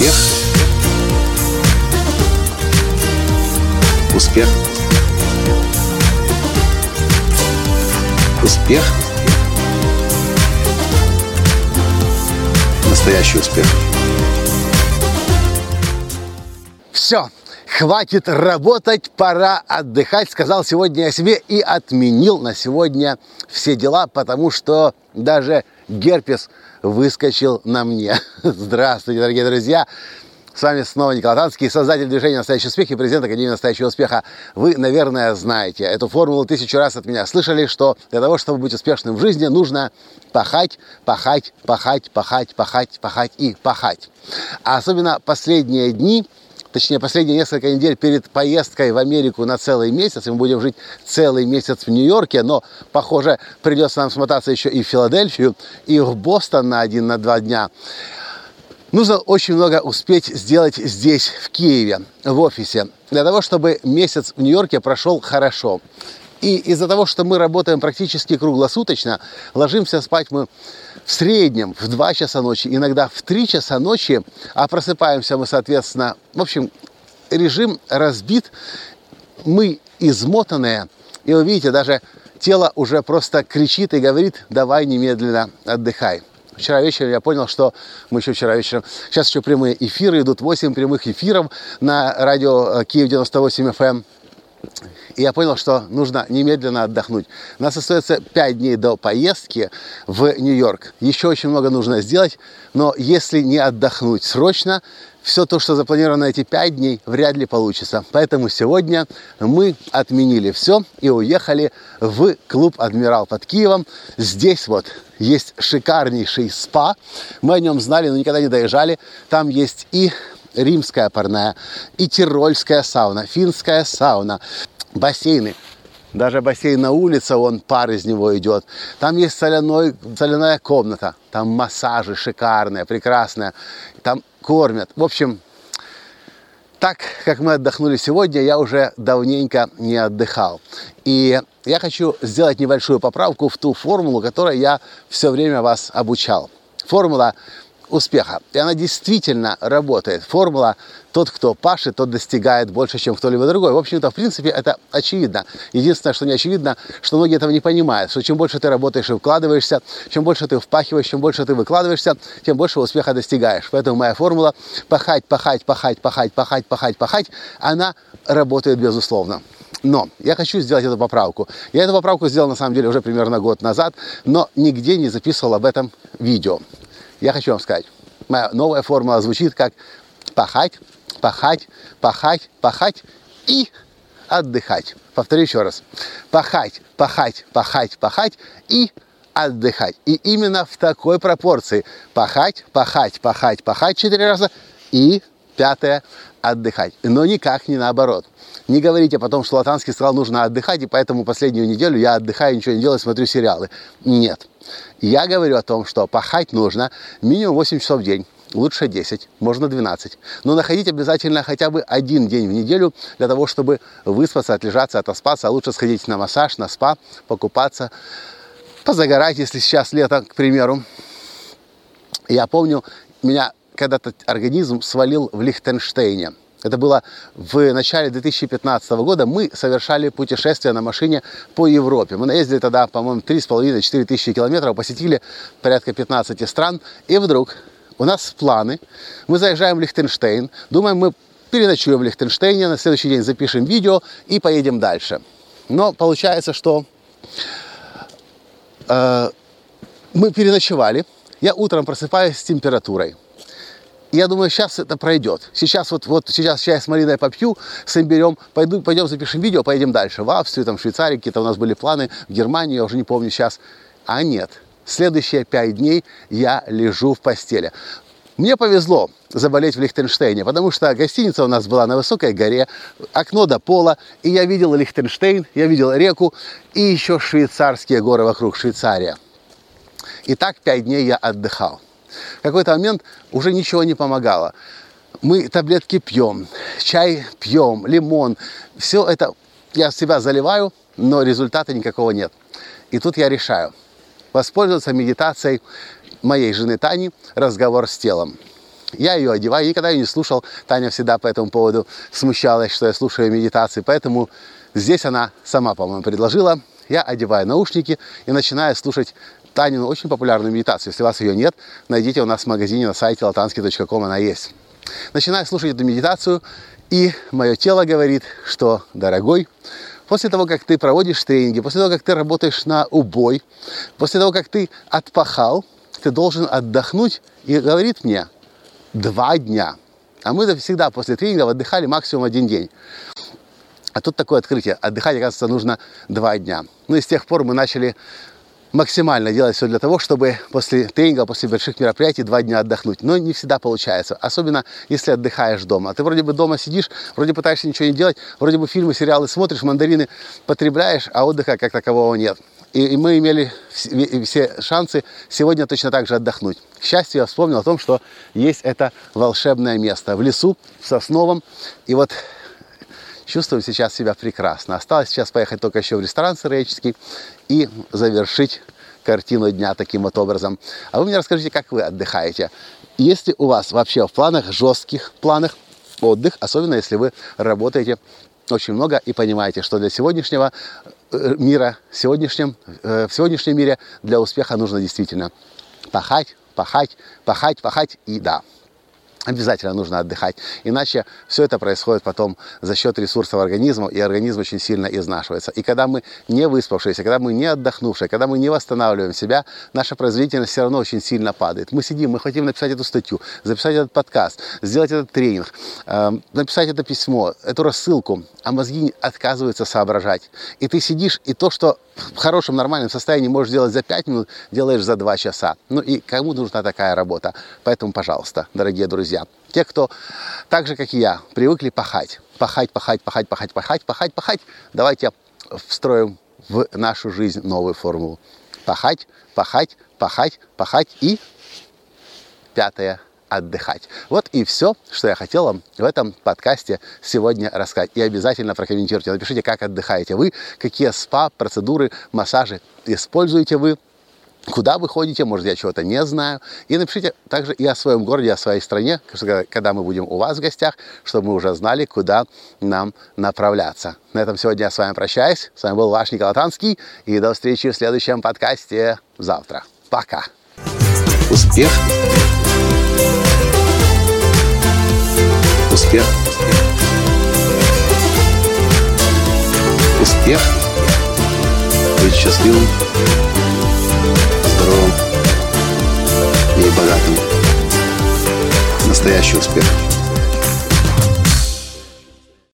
Успех. Успех. Успех. Настоящий успех. Все, хватит работать, пора отдыхать, сказал сегодня я себе и отменил на сегодня все дела, потому что даже герпес выскочил на мне. Здравствуйте, дорогие друзья! С вами снова Николай Танский, создатель движения «Настоящий успех» и президент Академии «Настоящего успеха». Вы, наверное, знаете эту формулу тысячу раз от меня слышали, что для того, чтобы быть успешным в жизни, нужно пахать, пахать, пахать, пахать, пахать, пахать и пахать. А особенно последние дни – точнее, последние несколько недель перед поездкой в Америку на целый месяц, и мы будем жить целый месяц в Нью-Йорке, но, похоже, придется нам смотаться еще и в Филадельфию, и в Бостон на один, на два дня. Нужно очень много успеть сделать здесь, в Киеве, в офисе, для того, чтобы месяц в Нью-Йорке прошел хорошо. И из-за того, что мы работаем практически круглосуточно, ложимся спать мы в среднем в 2 часа ночи, иногда в 3 часа ночи, а просыпаемся мы, соответственно, в общем, режим разбит, мы измотанные, и вы видите, даже тело уже просто кричит и говорит, давай немедленно отдыхай. Вчера вечером я понял, что мы еще вчера вечером, сейчас еще прямые эфиры, идут 8 прямых эфиров на радио Киев 98 FM. И я понял, что нужно немедленно отдохнуть. У нас остается 5 дней до поездки в Нью-Йорк. Еще очень много нужно сделать, но если не отдохнуть срочно, все то, что запланировано эти 5 дней, вряд ли получится. Поэтому сегодня мы отменили все и уехали в клуб «Адмирал» под Киевом. Здесь вот есть шикарнейший спа. Мы о нем знали, но никогда не доезжали. Там есть и римская парная, и тирольская сауна, финская сауна, бассейны. Даже бассейн на улице, он пар из него идет. Там есть соляной, соляная комната, там массажи шикарные, прекрасные. Там кормят. В общем, так, как мы отдохнули сегодня, я уже давненько не отдыхал. И я хочу сделать небольшую поправку в ту формулу, которой я все время вас обучал. Формула успеха. И она действительно работает. Формула «тот, кто пашет, тот достигает больше, чем кто-либо другой». В общем-то, в принципе, это очевидно. Единственное, что не очевидно, что многие этого не понимают, что чем больше ты работаешь и вкладываешься, чем больше ты впахиваешь, чем больше ты выкладываешься, тем больше успеха достигаешь. Поэтому моя формула «пахать, пахать, пахать, пахать, пахать, пахать, пахать», она работает безусловно. Но я хочу сделать эту поправку. Я эту поправку сделал на самом деле уже примерно год назад, но нигде не записывал об этом видео. Я хочу вам сказать, моя новая формула звучит как пахать, пахать, пахать, пахать и отдыхать. Повторю еще раз. Пахать, пахать, пахать, пахать и отдыхать. И именно в такой пропорции. Пахать, пахать, пахать, пахать четыре раза и пятое отдыхать. Но никак не наоборот. Не говорите потом, что Латанский сказал, нужно отдыхать, и поэтому последнюю неделю я отдыхаю, ничего не делаю, смотрю сериалы. Нет. Я говорю о том, что пахать нужно минимум 8 часов в день. Лучше 10, можно 12. Но находить обязательно хотя бы один день в неделю для того, чтобы выспаться, отлежаться, отоспаться. А лучше сходить на массаж, на спа, покупаться, позагорать, если сейчас лето, к примеру. Я помню, меня когда-то организм свалил в Лихтенштейне. Это было в начале 2015 года. Мы совершали путешествие на машине по Европе. Мы наездили тогда, по-моему, 3,5-4 тысячи километров, посетили порядка 15 стран. И вдруг у нас планы. Мы заезжаем в Лихтенштейн. Думаем, мы переночуем в Лихтенштейне, на следующий день запишем видео и поедем дальше. Но получается, что э, мы переночевали. Я утром просыпаюсь с температурой я думаю, сейчас это пройдет. Сейчас вот, вот сейчас чай с малиной попью, с имбирем, пойду, пойдем запишем видео, поедем дальше. В Австрию, там, в Швейцарию, какие-то у нас были планы, в Германию, я уже не помню сейчас. А нет, следующие пять дней я лежу в постели. Мне повезло заболеть в Лихтенштейне, потому что гостиница у нас была на высокой горе, окно до пола, и я видел Лихтенштейн, я видел реку и еще швейцарские горы вокруг Швейцария. И так пять дней я отдыхал. В какой-то момент уже ничего не помогало. Мы таблетки пьем, чай пьем, лимон. Все это я себя заливаю, но результата никакого нет. И тут я решаю воспользоваться медитацией моей жены Тани «Разговор с телом». Я ее одеваю, никогда ее не слушал. Таня всегда по этому поводу смущалась, что я слушаю медитации. Поэтому здесь она сама, по-моему, предложила. Я одеваю наушники и начинаю слушать Танину очень популярную медитацию. Если у вас ее нет, найдите у нас в магазине на сайте latansky.com, она есть. Начинаю слушать эту медитацию, и мое тело говорит, что, дорогой, после того, как ты проводишь тренинги, после того, как ты работаешь на убой, после того, как ты отпахал, ты должен отдохнуть, и говорит мне, два дня. А мы всегда после тренингов отдыхали максимум один день. А тут такое открытие. Отдыхать, оказывается, нужно два дня. Ну и с тех пор мы начали максимально делать все для того, чтобы после тренинга, после больших мероприятий два дня отдохнуть. Но не всегда получается. Особенно, если отдыхаешь дома. Ты вроде бы дома сидишь, вроде пытаешься ничего не делать, вроде бы фильмы, сериалы смотришь, мандарины потребляешь, а отдыха как такового нет. И, мы имели все шансы сегодня точно так же отдохнуть. К счастью, я вспомнил о том, что есть это волшебное место в лесу, в Сосновом. И вот чувствую сейчас себя прекрасно. Осталось сейчас поехать только еще в ресторан сыроедческий и завершить картину дня таким вот образом. А вы мне расскажите, как вы отдыхаете. Есть ли у вас вообще в планах, жестких планах отдых, особенно если вы работаете очень много и понимаете, что для сегодняшнего э, мира, сегодняшнем, э, в сегодняшнем мире для успеха нужно действительно пахать, пахать, пахать, пахать и да, Обязательно нужно отдыхать, иначе все это происходит потом за счет ресурсов организма, и организм очень сильно изнашивается. И когда мы не выспавшиеся, когда мы не отдохнувшие, когда мы не восстанавливаем себя, наша производительность все равно очень сильно падает. Мы сидим, мы хотим написать эту статью, записать этот подкаст, сделать этот тренинг, э, написать это письмо, эту рассылку, а мозги отказываются соображать. И ты сидишь, и то, что в хорошем, нормальном состоянии можешь делать за 5 минут, делаешь за 2 часа. Ну и кому нужна такая работа? Поэтому, пожалуйста, дорогие друзья, себя. Те, кто так же, как и я, привыкли пахать. Пахать, пахать, пахать, пахать, пахать, пахать, пахать. Давайте встроим в нашу жизнь новую формулу. Пахать, пахать, пахать, пахать и пятое отдыхать. Вот и все, что я хотел вам в этом подкасте сегодня рассказать. И обязательно прокомментируйте. Напишите, как отдыхаете вы, какие спа, процедуры, массажи используете вы, куда вы ходите, может, я чего-то не знаю. И напишите также и о своем городе, о своей стране, когда мы будем у вас в гостях, чтобы мы уже знали, куда нам направляться. На этом сегодня я с вами прощаюсь. С вами был ваш Николай Танский. И до встречи в следующем подкасте завтра. Пока. Успех! Успех! Успех! Быть счастливым, здоровым и богатым. Настоящий успех!